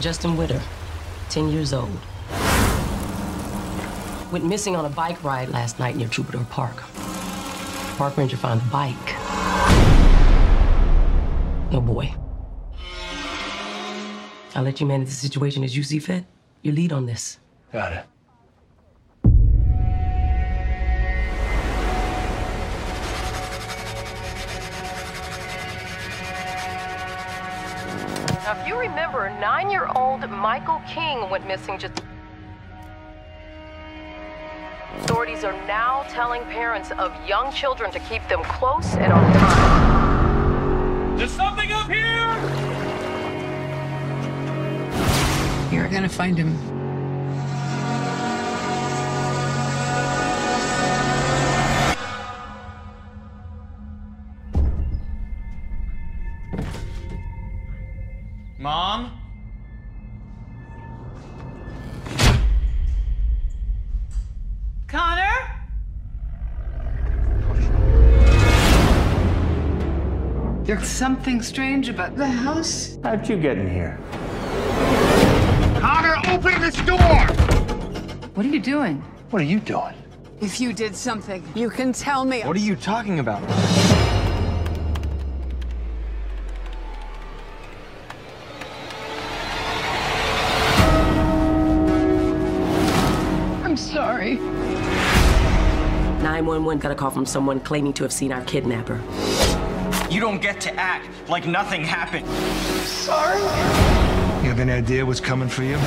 Justin Witter, 10 years old. Went missing on a bike ride last night near Troubadour Park. Park ranger found the bike. No boy. I'll let you manage the situation as you see fit. You lead on this. Got it. Remember, nine-year-old Michael King went missing just... Authorities are now telling parents of young children to keep them close and on time. There's something up here! You're gonna find him. There's something strange about the house. How'd you get in here? Connor, open this door! What are you doing? What are you doing? If you did something, you can tell me. What are you talking about? I'm sorry. 911 got a call from someone claiming to have seen our kidnapper. You don't get to act like nothing happened. Sorry. You have any idea what's coming for you?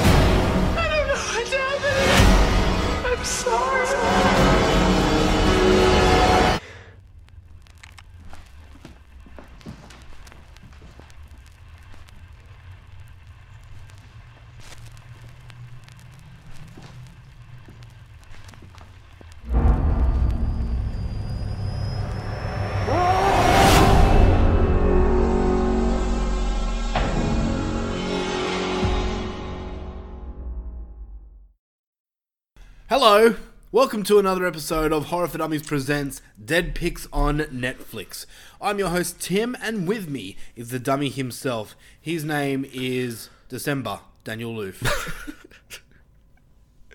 Hello, welcome to another episode of Horror for Dummies presents Dead Pics on Netflix. I'm your host Tim, and with me is the dummy himself. His name is December Daniel Loof.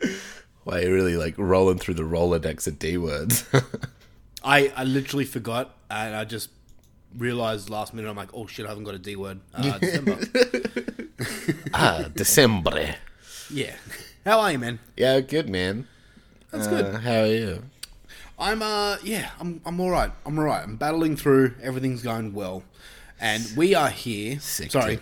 Why you're really like rolling through the Rolodex of D words. I I literally forgot, and I just realized last minute. I'm like, oh shit, I haven't got a D word. Uh, December. ah, December. yeah. How are you, man? Yeah, good man. That's Uh, good. How are you? I'm uh yeah, I'm I'm all right. I'm all right. I'm battling through. Everything's going well, and we are here. Sick sorry,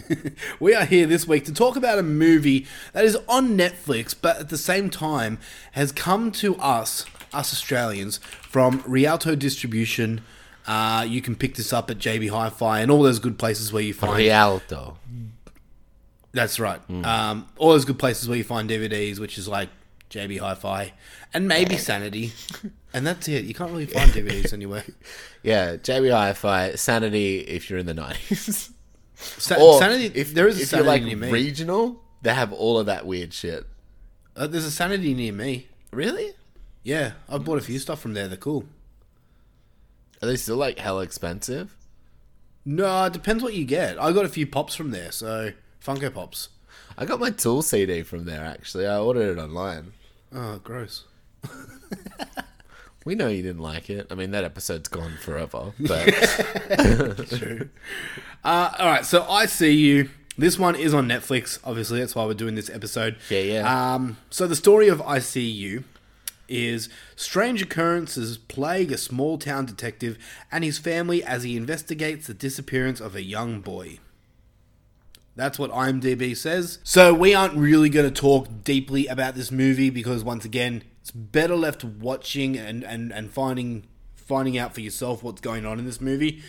we are here this week to talk about a movie that is on Netflix, but at the same time has come to us, us Australians, from Rialto Distribution. Uh, you can pick this up at JB Hi-Fi and all those good places where you find. Rialto. That's right. Um, all those good places where you find DVDs, which is like JB Hi-Fi and maybe Sanity, and that's it. You can't really find DVDs anywhere. Yeah, JB Hi-Fi, Sanity if you're in the 90s. Sa- Or Sanity, if, there is a if you're Sanity like near me. regional, they have all of that weird shit. Uh, there's a Sanity near me. Really? Yeah, I've bought a few stuff from there. They're cool. Are they still like hell expensive? No, it depends what you get. I got a few pops from there, so Funko Pops. I got my Tool CD from there actually. I ordered it online. Oh, gross. We know you didn't like it. I mean, that episode's gone forever. But True. Uh, all right, so I see you. This one is on Netflix. Obviously, that's why we're doing this episode. Yeah, yeah. Um, so the story of I See You is strange occurrences plague a small town detective and his family as he investigates the disappearance of a young boy. That's what IMDb says. So we aren't really going to talk deeply about this movie because once again, it's better left watching and, and, and finding finding out for yourself what's going on in this movie.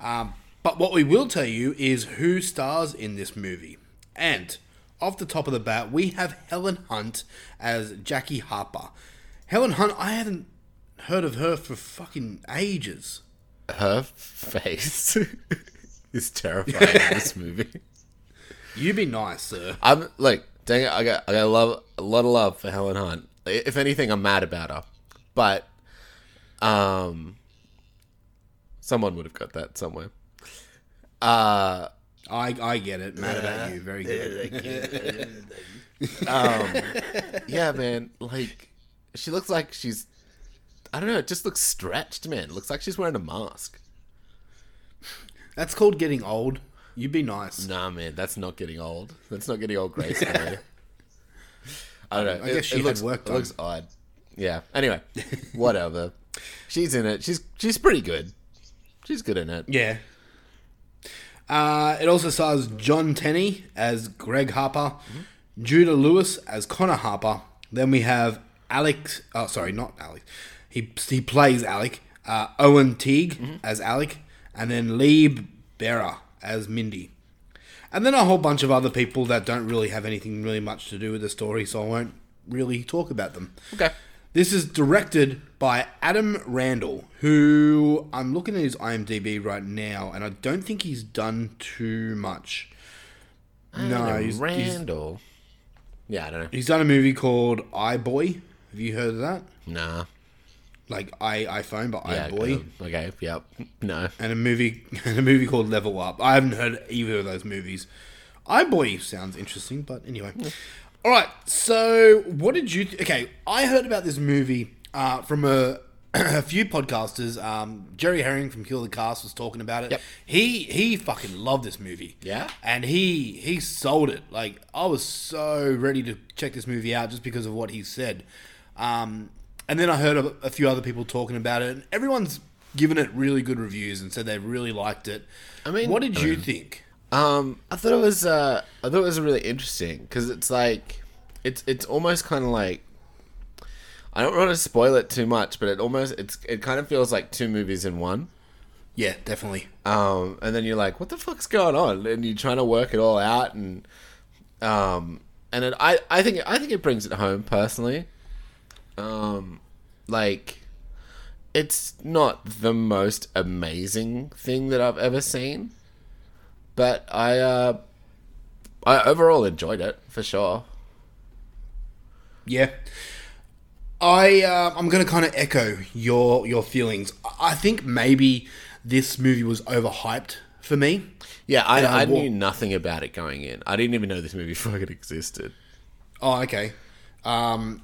Um, but what we will tell you is who stars in this movie. And off the top of the bat, we have Helen Hunt as Jackie Harper. Helen Hunt, I haven't heard of her for fucking ages. her face is terrifying in this movie. You be nice, sir. I'm like, dang it, I got, I got a love, a lot of love for Helen Hunt. If anything, I'm mad about her, but um, someone would have got that somewhere. Uh, I I get it. Mad about you. Very good. um, yeah, man. Like, she looks like she's. I don't know. It just looks stretched, man. It looks like she's wearing a mask. That's called getting old. You be nice. Nah, man. That's not getting old. That's not getting old Grace. I don't know. I guess she had looks, work It looks odd. Yeah. Anyway, whatever. She's in it. She's she's pretty good. She's good in it. Yeah. Uh, it also stars John Tenney as Greg Harper, Judah Lewis as Connor Harper. Then we have Alex. Oh, sorry, not Alex. He he plays Alec. Uh, Owen Teague as Alec, and then Libe Barer as Mindy. And then a whole bunch of other people that don't really have anything really much to do with the story, so I won't really talk about them. Okay. This is directed by Adam Randall, who I'm looking at his IMDb right now, and I don't think he's done too much. No, Adam he's, he's, Randall. yeah, I don't know. he's done a movie called iBoy. Have you heard of that? Nah. Like I iPhone, but Yeah. iBoy, um, okay. Yep. No. and a movie and a movie called Level Up. I haven't heard either of those movies. iBoy sounds interesting, but anyway. All right. So, what did you? Th- okay, I heard about this movie uh, from a, a few podcasters. Um, Jerry Herring from Kill the Cast was talking about it. Yep. He he fucking loved this movie. Yeah? and he he sold it. Like I was so ready to check this movie out just because of what he said. Um, and then I heard a, a few other people talking about it, and everyone's given it really good reviews and said they really liked it. I mean- what did you mean- think? Um, I thought it was uh, I thought it was really interesting because it's like it's it's almost kind of like I don't want to spoil it too much, but it almost it's it kind of feels like two movies in one. Yeah, definitely. Um, and then you're like, what the fuck's going on? And you're trying to work it all out, and um, and it, I I think I think it brings it home personally. Um, like it's not the most amazing thing that I've ever seen, but I uh, I overall enjoyed it for sure. Yeah. I uh, I'm gonna kind of echo your your feelings. I- think maybe this movie was overhyped for me. Yeah, I, I I wa- knew nothing about it going in. I didn't even know this movie fucking existed. Oh, okay. Um,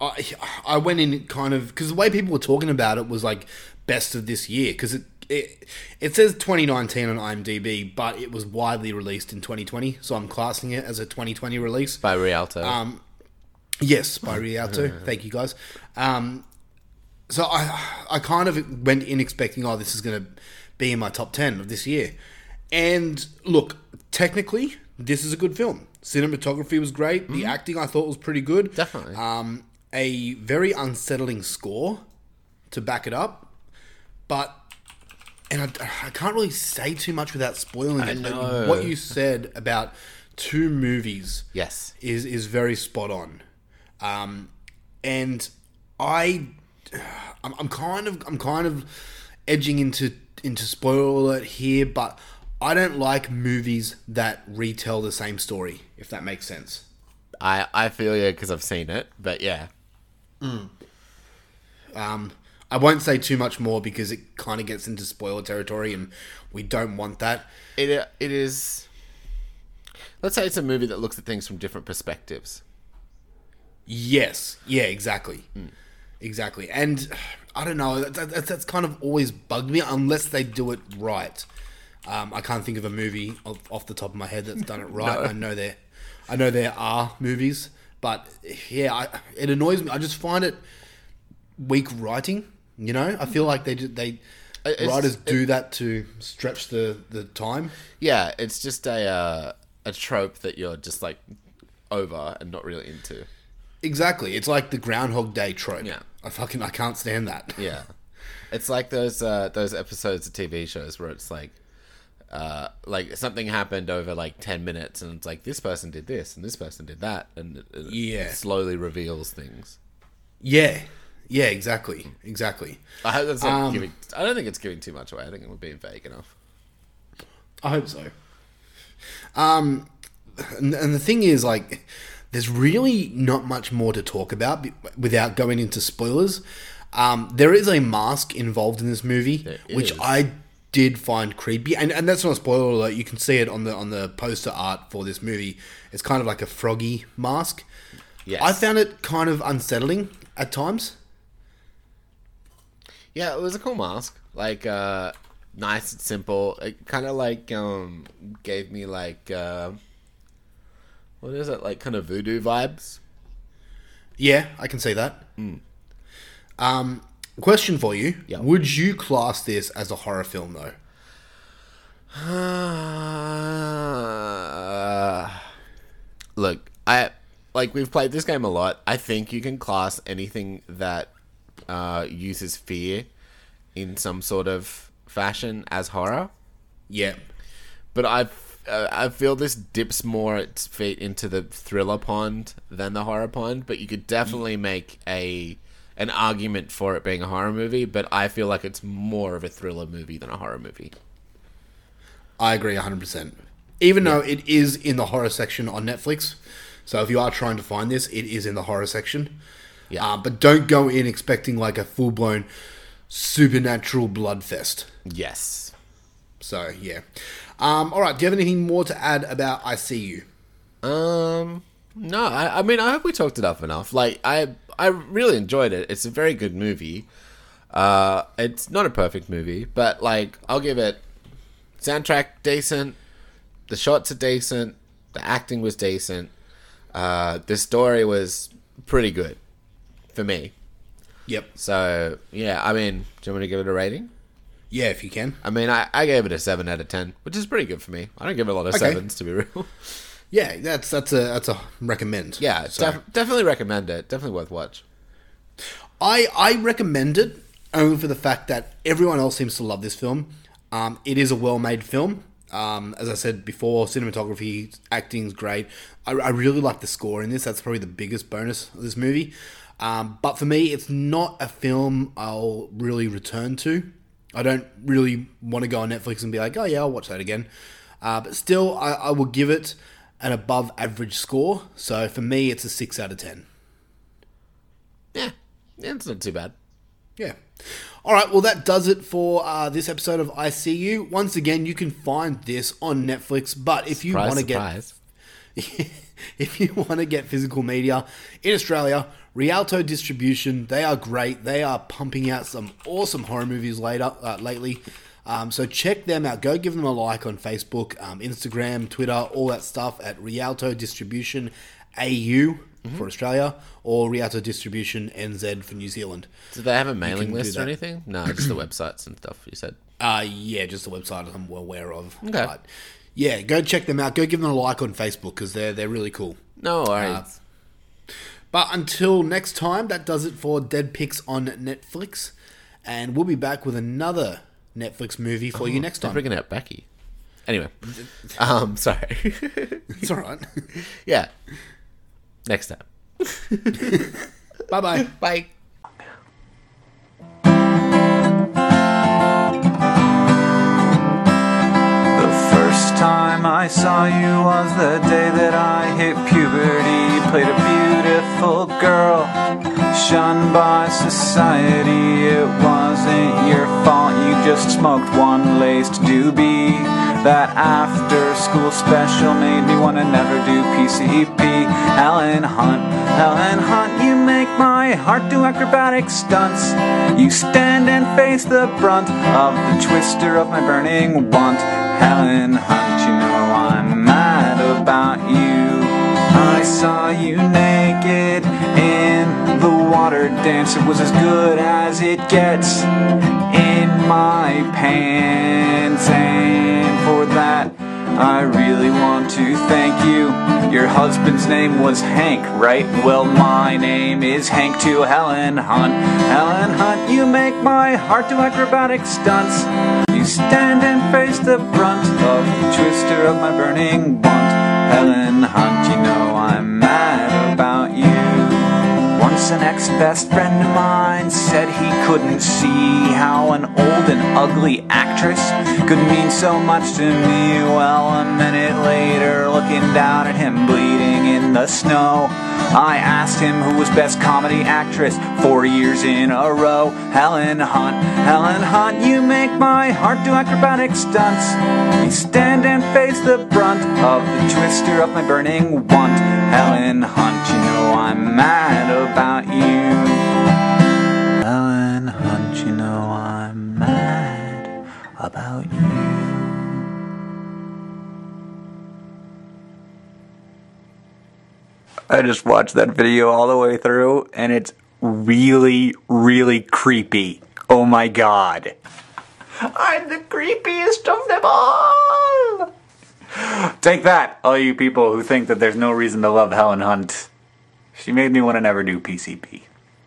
I I went in kind of because the way people were talking about it was like best of this year because it, it it says 2019 on IMDb, but it was widely released in 2020, so I'm classing it as a 2020 release. By Rialto. Um, yes, by Rialto. Thank you guys. Um, so I I kind of went in expecting, oh, this is going to be in my top ten of this year. And look, technically, this is a good film. Cinematography was great. The acting I thought was pretty good. Definitely. Um, a very unsettling score to back it up, but. And I, I can't really say too much without spoiling it. know. What you said about two movies yes. is is very spot on, um, and I, I'm, I'm kind of I'm kind of edging into into spoiler alert here, but I don't like movies that retell the same story. If that makes sense. I, I feel you because I've seen it, but yeah. Um, I won't say too much more because it kind of gets into spoiler territory, and we don't want that. It it is. Let's say it's a movie that looks at things from different perspectives. Yes. Yeah. Exactly. Exactly. And I don't know. That, that, that's kind of always bugged me unless they do it right. Um, I can't think of a movie off, off the top of my head that's done it right. I know there, I know there are movies, but yeah, I, it annoys me. I just find it weak writing. You know, I feel like they they It's- writers do that to stretch the the time. Yeah, it's just a uh, a trope that you're just like over and not really into. Exactly. It's like the Groundhog Day trope. Yeah. I fucking I can't stand that. Yeah, it's like those uh, those episodes of TV shows where it's like. Uh, like something happened over like 10 minutes and it's like this person did this and this person did that and it, it Yeah. slowly reveals things Yeah. Yeah, exactly. Exactly. i hope that's not Um, giving i don't think it's giving too much away i think we're being vague enough I hope so. Um, and, and the thing is, like, there's really not much more to talk about be- without going into spoilers. Um, there is a mask involved in this movie, which is. I did find creepy, and, and that's not a spoiler alert. You can see it on the on the poster art for this movie. It's kind of like a froggy mask. Yes. I found it kind of unsettling at times. Yeah, it was a cool mask. Like uh nice and simple. It kind of like um gave me like uh what is it? Like kind of voodoo vibes. Yeah, I can see that. Um, question for you: Yeah. Would you class this as a horror film, though? Uh, look, I like we've played this game a lot. I think you can class anything that uh, uses fear in some sort of fashion as horror. Yeah, But I, uh, I feel this dips more its feet into the thriller pond than the horror pond. But you could definitely make a an argument for it being a horror movie. But I feel like it's more of a thriller movie than a horror movie. I agree hundred percent. Even though it is in the horror section on Netflix, so if you are trying to find this, it is in the horror section. Yeah. Uh, but don't go in expecting like a full blown supernatural blood fest. Yes. So yeah. Um, all right. Do you have anything more to add about I See You? Um, no, I, I mean, I hope we talked it up enough. Like, I, I really enjoyed it. It's a very good movie. Uh, it's not a perfect movie, but like, I'll give it soundtrack decent. The shots are decent. The acting was decent. Uh, the story was pretty good for me. Yep. So yeah, I mean, do you want me to give it a rating? Yeah, if you can. I mean, I, I gave it a seven out of ten, which is pretty good for me. I don't give a lot of Okay. sevens to be real. Yeah, that's that's a that's a recommend. yeah, So- def- definitely recommend it. Definitely worth watch. I I recommend it only for the fact that everyone else seems to love this film. Um, it is a well-made film. Um, as I said before, cinematography, acting's great. I, I really like the score in this. That's probably the biggest bonus of this movie. Um, but for me, it's not a film I'll really return to. I don't really want to go on Netflix and be like, oh yeah, I'll watch that again. Uh, but still, I, I will give it an above average score. So for me, it's a six out of ten. Yeah, yeah, it's not too bad. Yeah. All right. Well, that does it for uh, this episode of I See You. Once again, you can find this on Netflix. But if you want to get if you want to get physical media in Australia, Rialto Distribution, they are great. They are pumping out some awesome horror movies later uh, lately. Um, so check them out. Go give them a like on Facebook, um, Instagram, Twitter, all that stuff at Rialto Distribution AU Mm-hmm. for Australia or Rialto Distribution NZ for New Zealand. Do they have a mailing list or anything? No, just the websites and stuff. You said. Uh, yeah, just the website I'm well aware of. Okay. But yeah, go check them out. Go give them a like on Facebook because they're they're really cool. No worries. But until next time, that does it for Dead Picks on Netflix, and we'll be back with another Netflix movie for you next They're time. bringing out Becky. Anyway, um, sorry. It's all right. yeah. Next time. bye bye. Bye. The first time I saw you was the day that I hit puberty. Played a beautiful girl, shunned by society. Just smoked one laced doobie. That after school special made me wanna never do PCP. Helen Hunt, Helen Hunt, you make my heart do acrobatic stunts. You stand and face the brunt of the twister of my burning want. Helen Hunt, you know I'm mad about you. I saw you naked dance. It was as good as it gets in my pants, and for that. I really want to thank you. Your husband's name was Hank, right? Well, my name is Hank to Helen Hunt. Helen Hunt, you make my heart do acrobatic stunts. You stand and face the brunt of the twister of my burning want. Helen Hunt, you know I'm An ex-best friend of mine said he couldn't see how an old and ugly actress could mean so much to me. Well, a minute later, looking down at him bleeding in the snow. I asked him who was best comedy actress four years in a row. Helen Hunt, Helen Hunt, you make my heart do acrobatic stunts. You stand and face the brunt of the twister of my burning want. Helen Hunt, you know I'm mad about you. Helen Hunt, you know I'm mad about you. I just watched that video all the way through, and it's really, really creepy. Oh my god. I'm the creepiest of them all! Take that, all you people who think that there's no reason to love Helen Hunt. She made me want to never do PCP.